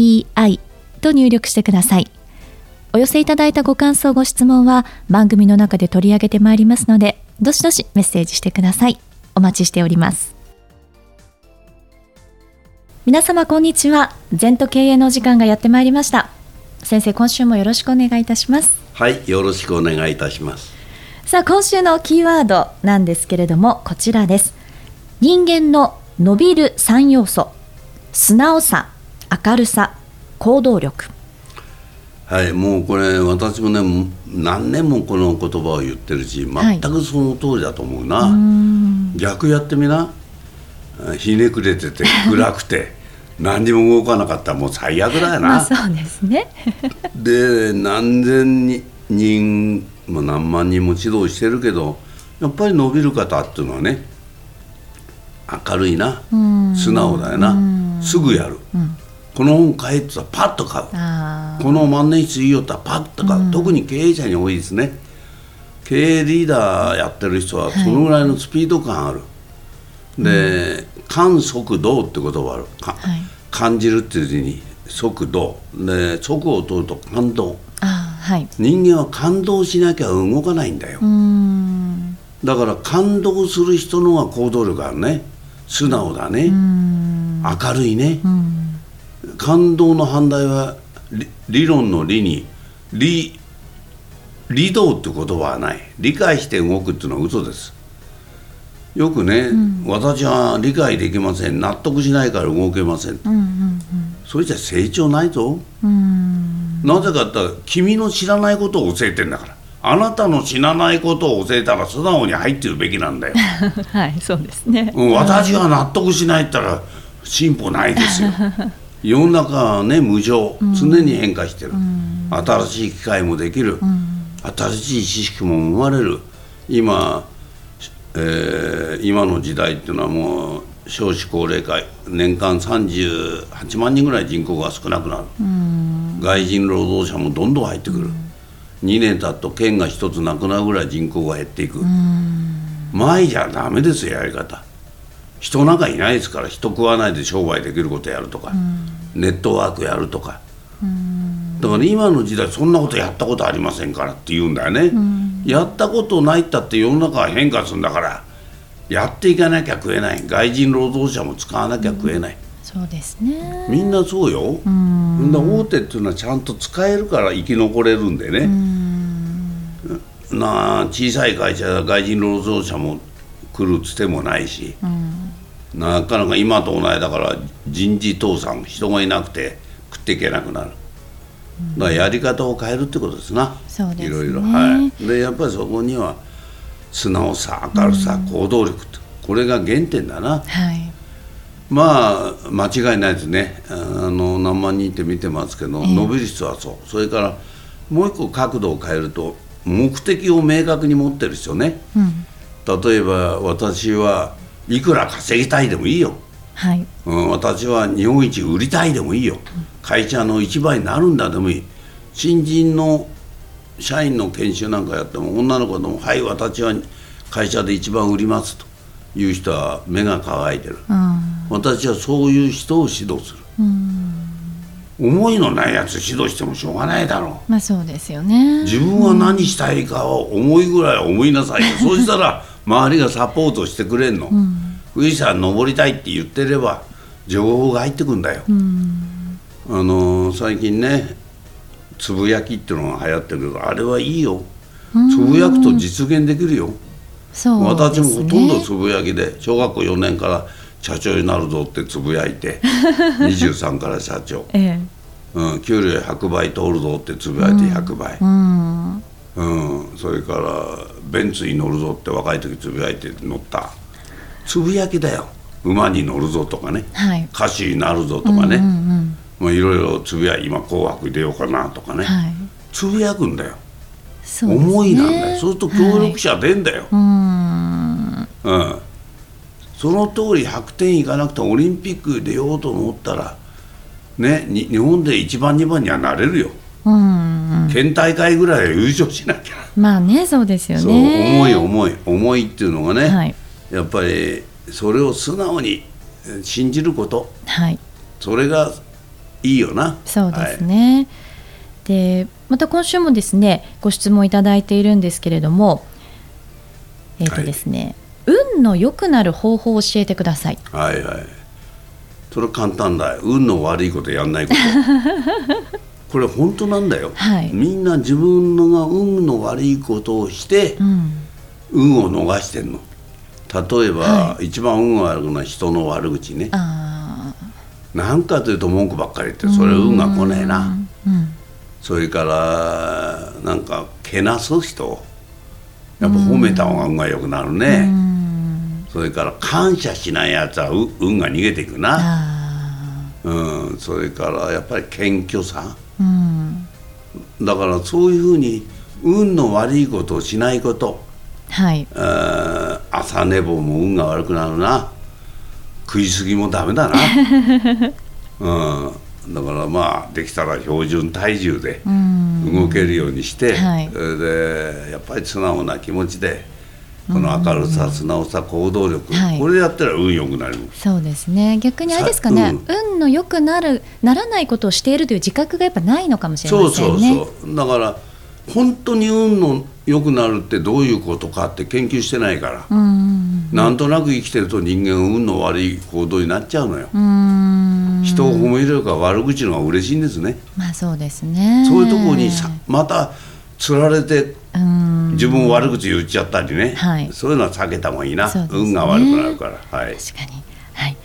ZENTOKEIEI と入力してください。お寄せいただいたご感想、ご質問は番組の中で取り上げてまいりますので、どしどしメッセージしてください。お待ちしております。皆様こんにちは。全と経営の時間がやってまいりました。先生、今週もよろしくお願いいたします。はい、よろしくお願いいたします。さあ、今週のキーワードなんですけれども、こちらです。人間の伸びる3要素素直さ明るさ行動力。はいもうこれ私もね何年もこの言葉を言ってるし全くその通りだと思うな、はい、逆やってみな。ひねくれてて 暗くて何にも動かなかったらもう最悪だよな、まあ、そうですね。で何千人も何万人も指導してるけどやっぱり伸びる方っていうのはね明るいな。素直だよな。すぐやる、この本買えって言ったらパッと買う。この万年筆いいよってパッと買う、特に経営者に多いですね。経営リーダーやってる人はそのぐらいのスピード感ある、で感速動って言葉ある、はい、感じるっていう字に。速度。で速を取ると感動。はい、人間は感動しなきゃ動かないんだよ。だから感動する人の方が行動力あるね。素直だね。明るいね感動の反対は理論の理に理理道って言葉はない。理解して動くっていうのは嘘です。よくね、うん、私は理解できません。納得しないから動けません、うんうんうん、それじゃ成長ないぞ。なぜかって君の知らないことを教えてんだから。あなたの知らないことを教えたら素直に入ってるべきなんだよ。はいそうですね、うん、私が納得しないったら進歩ないですよ 世の中はね無常。常に変化してる、うん、新しい機会もできる、うん、新しい知識も生まれる。今、えー、今の時代っていうのはもう少子高齢化年間38万人ぐらい人口が少なくなる、外人労働者もどんどん入ってくる、2年経つと県が1つなくなるぐらい人口が減っていく。前じゃダメですよやり方人なんかいないですから人食わないで商売できることやるとかネットワークやるとか。だから今の時代そんなことやったことありませんからって言うんだよね。やったことないったって世の中は変化するんだからやっていかなきゃ食えない。外人労働者も使わなきゃ食えない、そうですね。みんなそうよ。うん。大手っていうのはちゃんと使えるから生き残れるんでね。なあ小さい会社外人労働者も来るつてもないしなかなか今と同じだから人事倒産人がいなくて食っていけなくなる。だからやり方を変えるってことですな。そうです、ね、いろいろ。はい。でやっぱりそこには素直さ明るさ、行動力。これが原点だな。はい。まあ間違いないですね。あの何万人って見てますけど、伸びる人はそう。それからもう一個角度を変えると目的を明確に持ってる人ね、うん、例えば私はいくら稼ぎたいでもいいよ、はい。うん、私は日本一売りたいでもいいよ、会社の一番になるんだでもいい。新人の社員の研修なんかやっても女の子でも「はい私は会社で一番売ります」という人は目が乾いてる。うん。私はそういう人を指導する、思いのないやつ指導してもしょうがないだろう。まあそうですよね。自分は何したいかを思いぐらい思いなさいよ、そうしたら周りがサポートしてくれんの、うん、富士山登りたいって言ってれば情報が入ってくんだよ、うん、あの最近ねつぶやきっていうのが流行ってるけどあれはいいよ。つぶやくと実現できるよ、ね、私もほとんどつぶやきで小学校4年から社長になるぞってつぶやいて 23から社長、ええ。うん、給料100倍通るぞってつぶやいて100倍、うん、うん、それからベンツに乗るぞって若い時つぶやいて乗った。つぶやきだよ。馬に乗るぞとかね、はい、歌手になるぞとかね、うんうんうん、まあ、いろいろつぶや今「紅白」出ようかなとかね、はい。つぶやくんだよ。そうですね。思いなんだよ。そうすると協力者出んだよ、うーん。うん、その通り100点いかなくてオリンピック出ようと思ったら、ね、に日本で1番2番にはなれるよ、うんうん県大会ぐらいは優勝しなきゃ、まあねそうですよね。そう思い思い思いっていうのがね、はい。やっぱりそれを素直にえ信じること。はい。それがいいよな。そうですね、でまた今週もですねご質問いただいているんですけれどもえっ、とですね、運の良くなる方法を教えてください。はい、はい。はいそれ簡単だ。よ運の悪いことやんないこと これ本当なんだよ、はい。みんな自分のが運の悪いことをしてうん。運を逃してんの。例えば、は一番運が悪いのは人の悪口ね。あなんかというと文句ばっかり言ってそれ運が来ねえな。ーうん。それからなんかけなす人。やっぱ褒めた方が運が良くなるうね、ん。それから感謝しないやつはう運が逃げていくな、あうん、それからやっぱり謙虚さ。ーうん。だからそういうふうに運の悪いことをしないこと。はい。えー朝寝坊も運が悪くなるな。食い過ぎもダメだな、うん、だからまあできたら標準体重でうん。動けるようにして、はい。それでやっぱり素直な気持ちでこの明るさ素直さ行動力、はい。これでやったら運良くなるそうですね。逆にあれですかね、さ運の良くなるならないことをしているという自覚がやっぱないのかもしれそうそませんね。うそうだから本当に運の良くなるってどういうことかって研究してないから、うん。なんとなく生きてると人間は運の悪い行動になっちゃうのよ、うん。人を褒めるか悪口の方が嬉しいんですね、まあそうですね。そういうところにさまたつられてうん自分悪口言っちゃったりね、はい。そういうのは避けた方がいいな、ね。運が悪くなるから。はい。確かに。はい。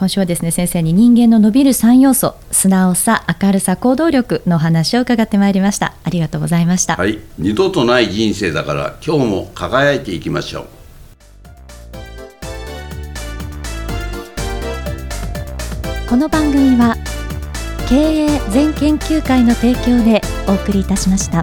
今週はですね先生に人間の伸びる3要素素直さ明るさ行動力のお話を伺ってまいりました。ありがとうございました、はい、二度とない人生だから今日も輝いていきましょう。この番組は経営全研究会の提供でお送りいたしました。